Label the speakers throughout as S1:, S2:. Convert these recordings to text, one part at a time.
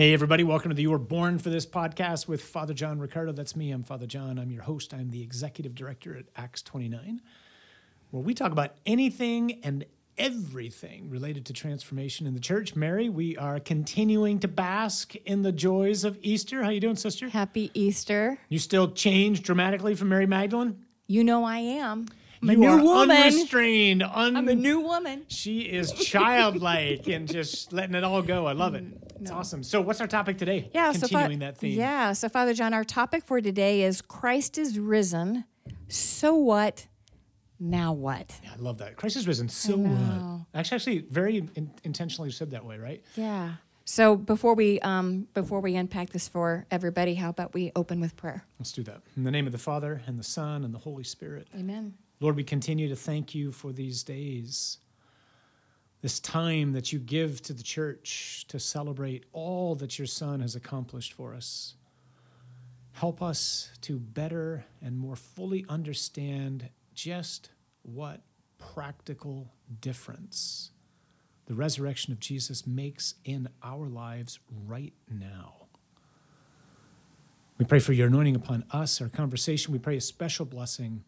S1: Hey, everybody, welcome to the You Were Born for This podcast with Father John Riccardo. That's me. I'm Father John. I'm your host. I'm the executive director at Acts 29, where we talk about anything and everything related to transformation in the church. Mary, we are continuing to bask in the joys of Easter. How you doing, sister?
S2: Happy Easter.
S1: You still changed dramatically from Mary Magdalene?
S2: You know I am. I'm a
S1: you
S2: new
S1: are
S2: woman.
S1: unrestrained. Un-
S2: I'm a new woman.
S1: She is childlike and just letting it all go. I love it. It's awesome. So, what's our topic today?
S2: Yeah, so
S1: continuing
S2: Fa-
S1: that theme.
S2: Yeah, so Father John, our topic for today is Christ is risen. So what? Now what?
S1: Yeah, I love that. Christ is risen. So what? Actually, actually, very in- intentionally said that way, right?
S2: Yeah. So before we um, before we unpack this for everybody, how about we open with prayer?
S1: Let's do that. In the name of the Father and the Son and the Holy Spirit.
S2: Amen.
S1: Lord, we continue to thank you for these days, this time that you give to the church to celebrate all that your Son has accomplished for us. Help us to better and more fully understand just what practical difference the resurrection of Jesus makes in our lives right now. We pray for your anointing upon us, our conversation. We pray a special blessing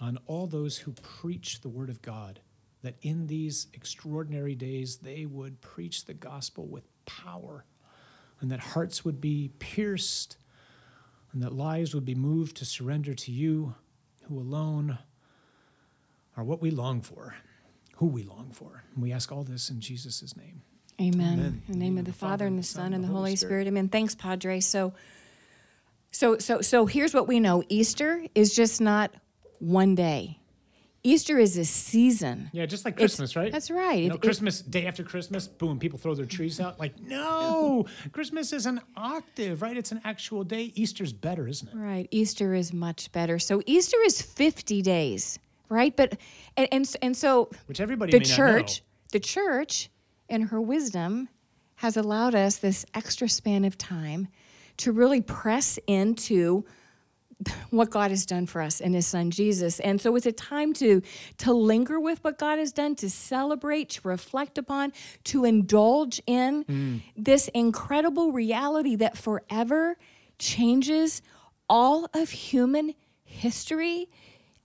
S1: on all those who preach the word of God, that in these extraordinary days they would preach the gospel with power, and that hearts would be pierced, and that lives would be moved to surrender to you, who alone are what we long for, who we long for. And we ask all this in Jesus' name.
S2: Amen.
S1: Amen.
S2: In the name of the Father and the Son and the Holy Spirit. Amen. Thanks, Padre. So, so, so, so here's what we know: Easter is just not one day. Easter is a season.
S1: Yeah, just like
S2: It's-
S1: Christmas, right?
S2: That's right.
S1: You know,
S2: It- it-
S1: Christmas, day after Christmas, boom, people throw their trees out. Like, no, Christmas is an octave, right? It's an actual day. Easter's better, isn't it?
S2: Right. Easter is much better. So Easter is 50 days, right? But and and, and so
S1: Which everybody
S2: the church, the church in her wisdom has allowed us this extra span of time to really press into what God has done for us in his son Jesus. And so it's a time to to linger with what God has done, to celebrate, to reflect upon, to indulge in mm. this incredible reality that forever changes all of human history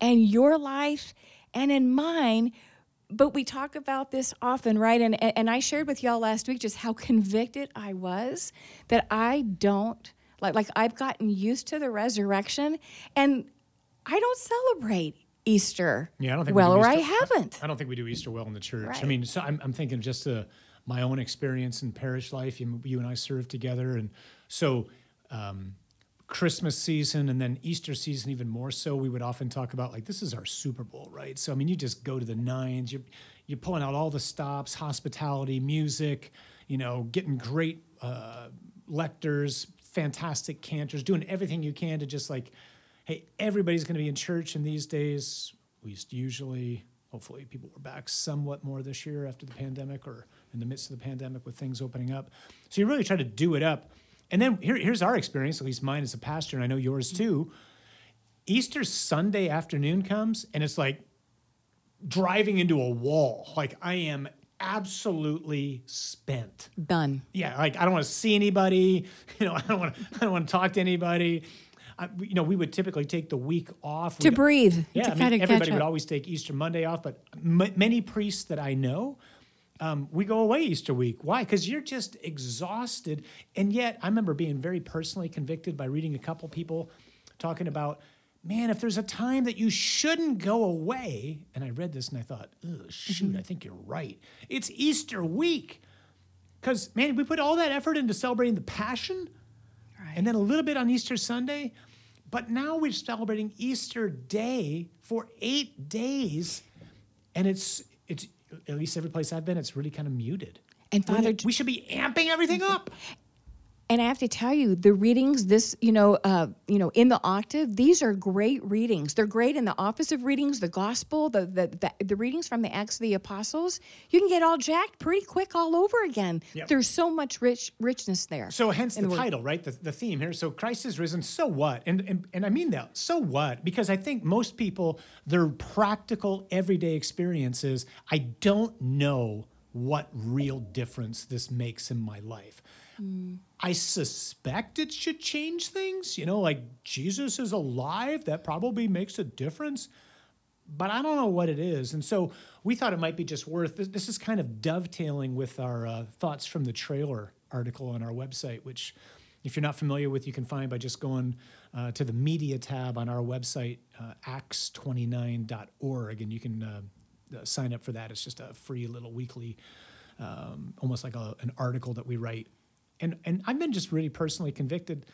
S2: and your life and in mine. But we talk about this often right? And and I shared with y'all last week just how convicted I was that I don't like like I've gotten used to the resurrection and I don't celebrate Easter
S1: Yeah, I don't think we
S2: well
S1: do
S2: or I haven't
S1: I don't think we do Easter well in the church. I mean, so I'm, I'm thinking just uh, my own experience in parish life. You, you and I served together, and so um, Christmas season and then Easter season even more so. We would often talk about like this is our Super Bowl, right? So I mean, you just go to the nines. You're you're pulling out all the stops, hospitality, music. You know, getting great uh, lectors, fantastic cantors, doing everything you can to just like, hey, everybody's going to be in church in these days. At least usually, hopefully, people were back somewhat more this year after the pandemic or in the midst of the pandemic with things opening up. So you really try to do it up. And then here, here's our experience, at least mine as a pastor, and I know yours too. Easter Sunday afternoon comes, and it's like driving into a wall. Like I am absolutely spent.
S2: done
S1: Yeah, like I don't want to see anybody. You know, I don't want to. I don't want to talk to anybody. I, you know, we would typically take the week off
S2: to
S1: We'd-
S2: breathe
S1: yeah,
S2: to
S1: I mean,
S2: kind of catch
S1: everybody
S2: up
S1: would always take Easter Monday off, but m- many priests that I know, um, we go away Easter week. Why? Because you're just exhausted. And yet, I remember being very personally convicted by reading a couple people talking about, man, if there's a time that you shouldn't go away, and I read this and I thought, Ugh, shoot,
S2: Mm-hmm.
S1: I think you're right. It's Easter week. Because, man, we put all that effort into celebrating the Passion and then a little bit on Easter Sunday. But now we're celebrating Easter Day for eight days, and it's it's at least every place I've been, it's really kind of muted.
S2: and
S1: We-
S2: Father
S1: we should be amping everything up.
S2: And I have to tell you, the readings, this, you know, uh, you know, in the octave, these are great readings. They're great in the office of readings, the gospel, the the the, the readings from the Acts of the Apostles. You can get all jacked pretty quick all over again.
S1: Yep.
S2: There's so much rich richness there.
S1: So hence the
S2: the
S1: title, right? The, the theme here. So Christ is risen. So what? And, and and I mean that. So what? Because I think most people, their practical everyday experiences, I don't know what real difference this makes in my life. I suspect it should change things. You know, like Jesus is alive, that probably makes a difference. But I don't know what it is. And so we thought it might be just worth this. This is kind of dovetailing with our uh, thoughts from the trailer article on our website, which, if you're not familiar with, you can find by just going uh, to the media tab on our website, uh, acts29.org, and you can uh, sign up for that. It's just a free little weekly, um, almost like a, an article that we write. And, and I've been just really personally convicted.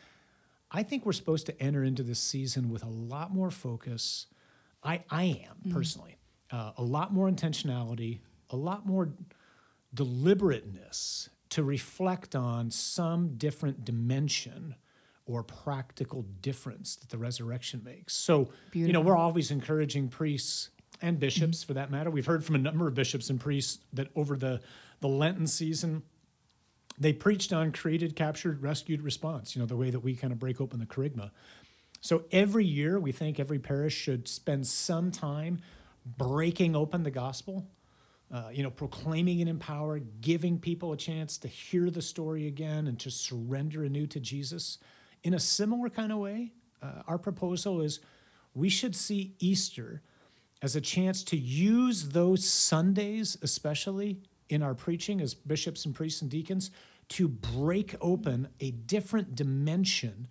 S1: I think we're supposed to enter into this season with a lot more focus. I, I am personally, uh, a lot more intentionality, a lot more deliberateness to reflect on some different dimension or practical difference that the resurrection makes. So, you know, we're always encouraging priests and bishops for that matter. We've heard from a number of bishops and priests that over the, the Lenten season, they preached on created, captured, rescued response, you know, the way that we kind of break open the kerygma. So every year, we think every parish should spend some time breaking open the gospel, uh, you know, proclaiming it in power, giving people a chance to hear the story again and to surrender anew to Jesus. In a similar kind of way, uh, our proposal is we should see Easter as a chance to use those Sundays, especially in our preaching as bishops and priests and deacons, to break open a different dimension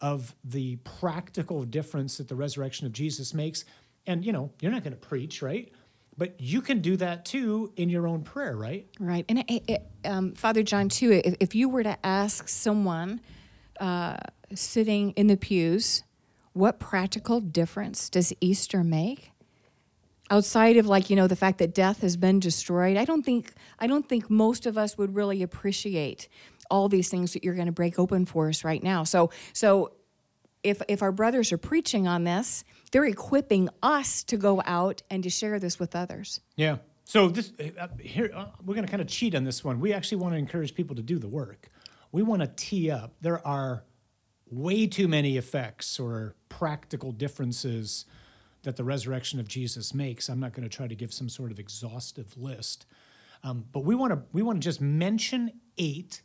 S1: of the practical difference that the resurrection of Jesus makes. And, you know, you're not going to preach, right? But you can do that too in your own prayer, right?
S2: Right. And it, it, um, Father John, too, if, if you were to ask someone uh, sitting in the pews, what practical difference does Easter make? Outside of like you know the fact that death has been destroyed, I don't think I don't think most of us would really appreciate all these things that you're going to break open for us right now. So so if if our brothers are preaching on this, they're equipping us to go out and to share this with others.
S1: Yeah. So this uh, here uh, we're going to kind of cheat on this one. We actually want to encourage people to do the work. We want to tee up. There are way too many effects or practical differences that the resurrection of Jesus makes. I'm not going to try to give some sort of exhaustive list, um, but we want to we want to just mention eight,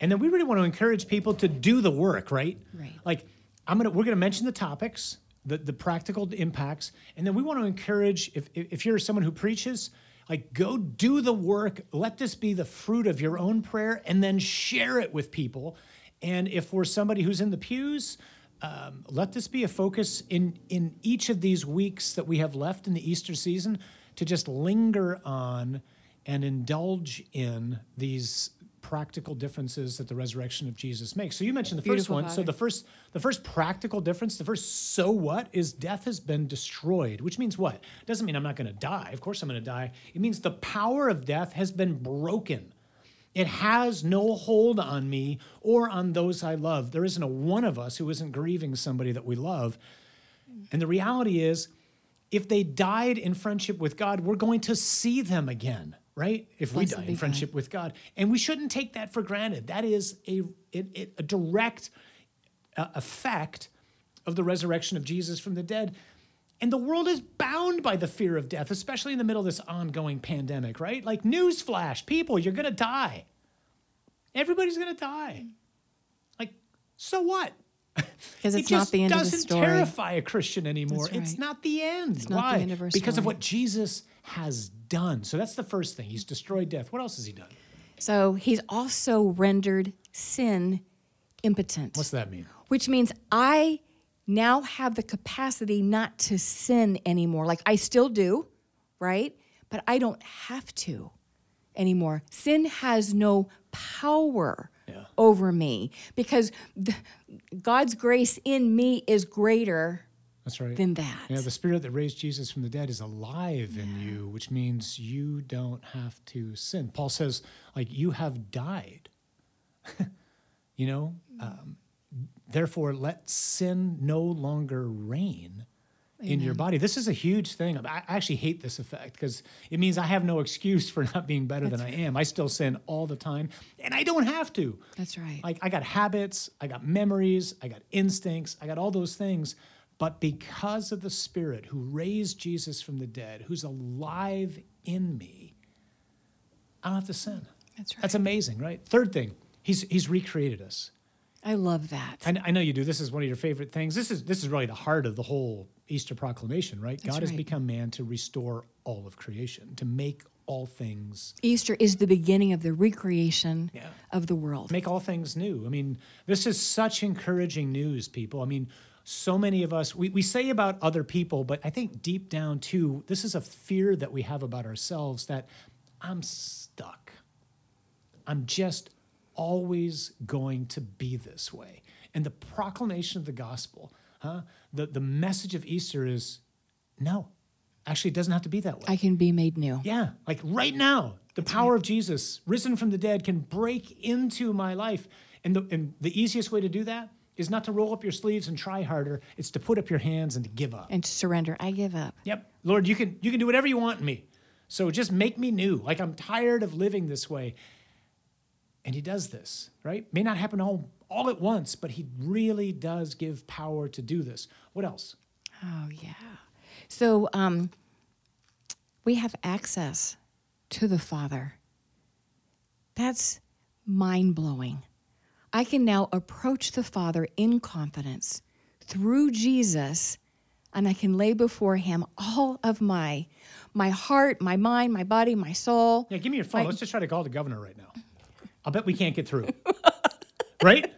S1: and then we really want to encourage people to do the work. Right.
S2: Right.
S1: Like I'm gonna we're gonna mention the topics, the the practical impacts, and then we want to encourage if if you're someone who preaches. Like, go do the work. Let this be the fruit of your own prayer, and then share it with people. And if we're somebody who's in the pews, um, let this be a focus in in each of these weeks that we have left in the Easter season to just linger on and indulge in these practical differences that the resurrection of Jesus makes. So you mentioned the
S2: Beautiful,
S1: first one. So the first the first practical difference, the first so what is death has been destroyed, which means what? It doesn't mean I'm not going to die. Of course I'm going to die. It means the power of death has been broken. It has no hold on me or on those I love. There isn't a one of us who isn't grieving somebody that we love. And the reality is, if they died in friendship with God, we're going to see them again, right? If we
S2: Blessed
S1: die in
S2: God.
S1: friendship with God. And we shouldn't take that for granted. That is a, it, it- a direct uh, effect of the resurrection of Jesus from the dead. And the world is bound by the fear of death, especially in the middle of this ongoing pandemic, right? Like, newsflash, people, you're going to die. Everybody's going to die. Like, so what?
S2: Because
S1: it
S2: it's not the end of the.
S1: It doesn't
S2: story.
S1: terrify a Christian anymore.
S2: That's
S1: It's not the end.
S2: It's not the
S1: Why?
S2: end of
S1: because of what Jesus has done. So that's the first thing. He's destroyed death. What else has he done?
S2: So he's also rendered sin impotent.
S1: What's that mean?
S2: which means I now have the capacity not to sin anymore. Like I still do, right? But I don't have to anymore. Sin has no power
S1: Yeah.
S2: over me because the, God's grace in me is greater
S1: That's right.
S2: than that.
S1: Yeah, the spirit that raised Jesus from the dead is alive in you, which means you don't have to sin. Paul says, like, you have died. you know? Um, therefore, let sin no longer reign in your body. This is a huge thing. I actually hate this effect because it means I have no excuse for not being better than I am. I still sin all the time, and I don't have to.
S2: That's right.
S1: Like I got habits, I got memories, I got instincts, I got all those things. But because of the Spirit who raised Jesus from the dead, who's alive in me, I don't have to sin.
S2: That's right.
S1: That's amazing, right? Third thing, He's he's recreated us.
S2: I love that.
S1: I, I know you do. This is one of your favorite things. This is this is really the heart of the whole Easter proclamation, right?
S2: That's
S1: God has become man to restore all of creation, to make all things
S2: Easter is the beginning of the recreation
S1: Yeah.
S2: of the world.
S1: make all things new. I mean, this is such encouraging news, people. I mean, so many of us, we, we say about other people, but I think deep down too, this is a fear that we have about ourselves that I'm stuck. I'm just always going to be this way. And the proclamation of the gospel, huh? The, the message of Easter is no, actually, it doesn't have to be that way.
S2: I can be made new.
S1: Yeah, like right now, the power of Jesus, risen from the dead, can break into my life. And the, and the easiest way to do that is not to roll up your sleeves and try harder. It's to put up your hands and to give up.
S2: And to surrender. I give up.
S1: Yep, Lord, you can you can do whatever you want in me. So just make me new. Like I'm tired of living this way. And he does this, right? May not happen all all at once, but he really does give power to do this. What else?
S2: Oh, yeah. So um, we have access to the Father. That's mind blowing. I can now approach the Father in confidence through Jesus, and I can lay before Him all of my my heart, my mind, my body, my soul.
S1: Yeah, give me your phone.
S2: Right.
S1: Let's just try to call the governor right now. I'll bet we can't get through. right?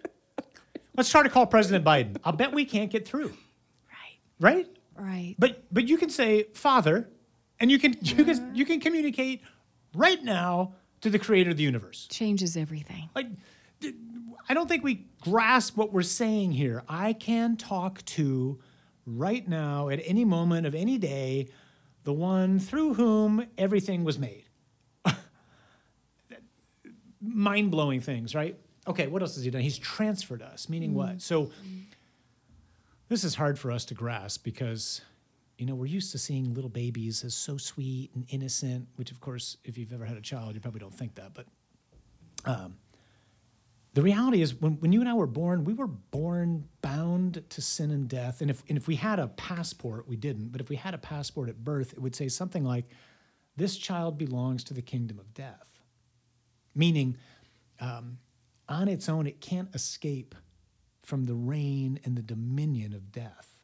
S1: Let's try to call President Biden. I'll bet we can't get through.
S2: Right,
S1: Right?
S2: right.
S1: But but you can say Father, and you can you can you can communicate right now to the creator of the universe.
S2: Changes everything.
S1: Like I don't think we grasp what we're saying here. I can talk to right now at any moment of any day the one through whom everything was made. Mind blowing things, right? Okay, what else has he done? He's transferred us, meaning what? So this is hard for us to grasp because you know we're used to seeing little babies as so sweet and innocent which of course if you've ever had a child you probably don't think that but um, the reality is when, when you and i were born we were born bound to sin and death and if, and if we had a passport we didn't but if we had a passport at birth it would say something like this child belongs to the kingdom of death meaning um, on its own it can't escape from the reign and the dominion of death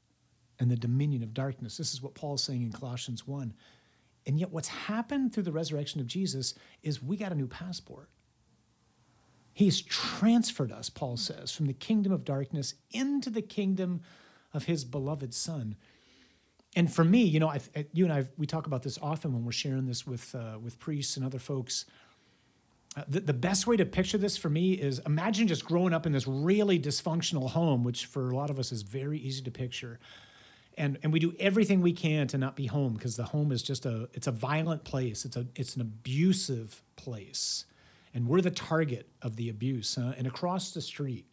S1: and the dominion of darkness. This is what Paul's saying in Colossians 1. And yet, what's happened through the resurrection of Jesus is we got a new passport. He's transferred us, Paul says, from the kingdom of darkness into the kingdom of his beloved Son. And for me, you know, I, you and I, we talk about this often when we're sharing this with, uh, with priests and other folks. Uh, the, the best way to picture this for me is imagine just growing up in this really dysfunctional home, which for a lot of us is very easy to picture. And, and we do everything we can to not be home because the home is just a it's a violent place. It's a it's an abusive place. And we're the target of the abuse and across the street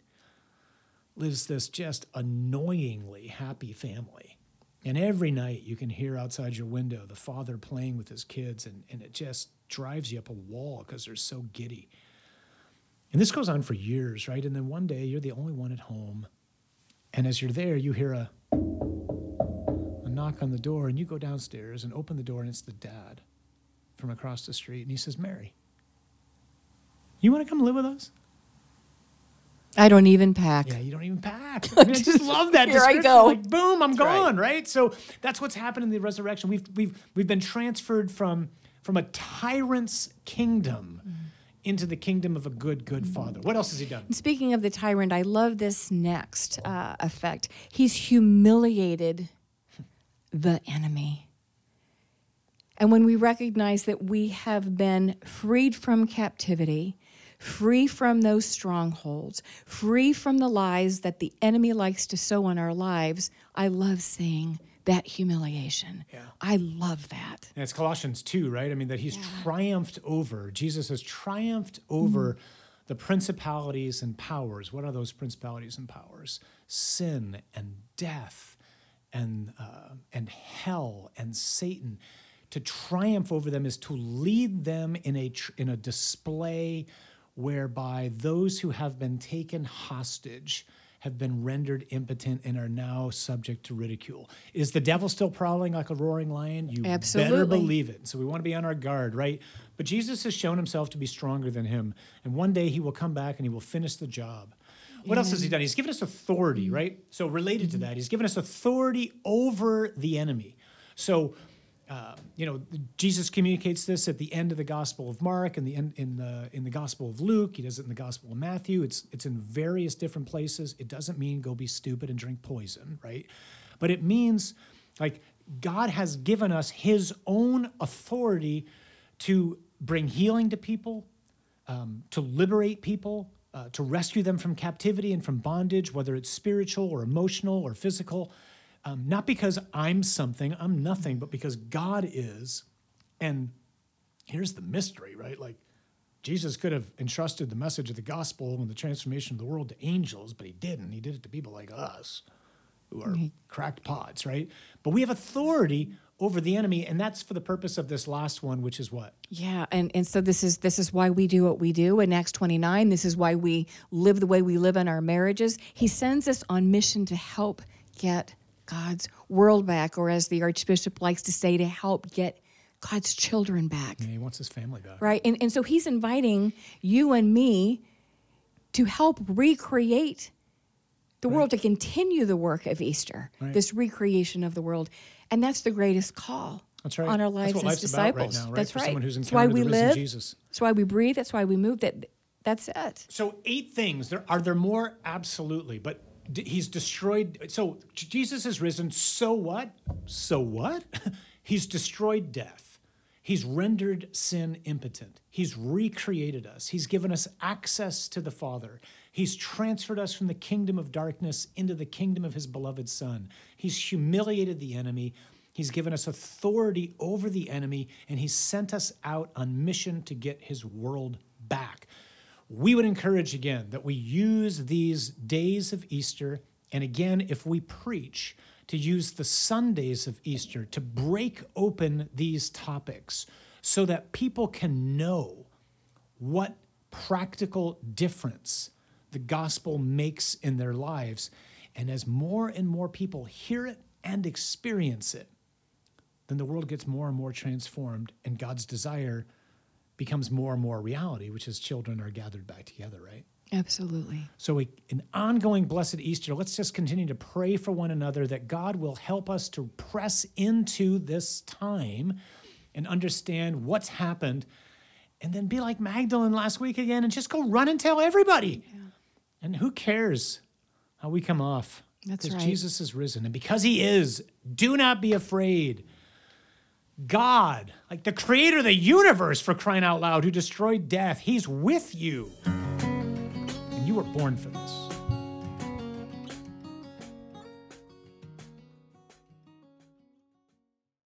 S1: lives this just annoyingly happy family. And every night you can hear outside your window the father playing with his kids and, and it just drives you up a wall because they're so giddy and this goes on for years right and then one day you're the only one at home and as you're there you hear a a knock on the door and you go downstairs and open the door and it's the dad from across the street and he says mary you want to come live with us
S2: I don't even pack.
S1: yeah you don't even pack I, mean, I just love that
S2: Here I go.
S1: like boom i'm
S2: That's right.
S1: gone right. so that's what's happened in the resurrection we've we've we've been transferred from from a tyrant's kingdom into the kingdom of a good good father what else has he done
S2: Speaking of the tyrant, I love this next uh, effect. He's humiliated the enemy. And when we recognize that we have been freed from captivity, free from those strongholds, free from the lies that the enemy likes to sow in our lives, I love seeing that humiliation.
S1: Yeah.
S2: I love that.
S1: And it's Colossians 2, right? I mean, that he's triumphed over, Jesus has triumphed over the principalities and powers. What are those principalities and powers? Sin and death and, uh, and hell and Satan. To triumph over them is to lead them in a, tr- in a display whereby those who have been taken hostage have been rendered impotent and are now subject to ridicule. Is the devil still prowling like a roaring lion? You better
S2: Absolutely.
S1: believe it. So we want to be on our guard, right? But Jesus has shown himself to be stronger than him. And one day he will come back and he will finish the job. What else has he done? He's given us authority, right? So related to that, he's given us authority over the enemy. So uh, you know, Jesus communicates this at the end of the Gospel of Mark and the end in the in the Gospel of Luke. He does it in the Gospel of Matthew. It's it's in various different places. It doesn't mean go be stupid and drink poison, right? But it means like God has given us His own authority to bring healing to people, um, to liberate people, uh, to rescue them from captivity and from bondage, whether it's spiritual or emotional or physical. Um, not because I'm something, I'm nothing, but because God is. And here's the mystery, right? Like, Jesus could have entrusted the message of the gospel and the transformation of the world to angels, but he didn't. He did it to people like us who are cracked pods, right? But we have authority over the enemy, and that's for the purpose of this last one, which is what?
S2: Yeah, and, and so this is this is why we do what we do in Acts 29. This is why we live the way we live in our marriages. He sends us on mission to help get God's world back, or as the Archbishop likes to say, to help get God's children back.
S1: Yeah, he wants his family back.
S2: Right? And and so he's inviting you and me to help recreate the world, to continue the work of Easter,
S1: Right.
S2: this recreation of the world. And that's the greatest call
S1: That's right.
S2: on our
S1: That's
S2: lives
S1: what
S2: as
S1: life's about right
S2: disciples.
S1: now, right?
S2: That's
S1: For
S2: right.
S1: someone who's
S2: that's why we
S1: the
S2: live.
S1: Jesus.
S2: That's why we breathe. That's why we move. That that's it.
S1: So eight things. There are there more? Absolutely. But d- he's destroyed. So Jesus is risen. So what? So what? he's destroyed death. He's rendered sin impotent. He's recreated us. He's given us access to the Father. He's transferred us from the kingdom of darkness into the kingdom of his beloved Son. He's humiliated the enemy. He's given us authority over the enemy, and he's sent us out on mission to get his world back we would encourage again that we use these days of Easter, and again, if we preach, to use the Sundays of Easter to break open these topics so that people can know what practical difference the gospel makes in their lives. And as more and more people hear it and experience it, then the world gets more and more transformed, and God's desire becomes more and more reality, which is children are gathered back together, right?
S2: Absolutely.
S1: So, a, an ongoing blessed Easter. Let's just continue to pray for one another that God will help us to press into this time and understand what's happened, and then be like Magdalene last week again and just go run and tell everybody. And who cares how we come off?
S2: That's
S1: because
S2: right.
S1: Jesus is risen. And because he is, do not be afraid. God, like the creator of the universe for crying out loud, who destroyed death, he's with you. And you were born for this.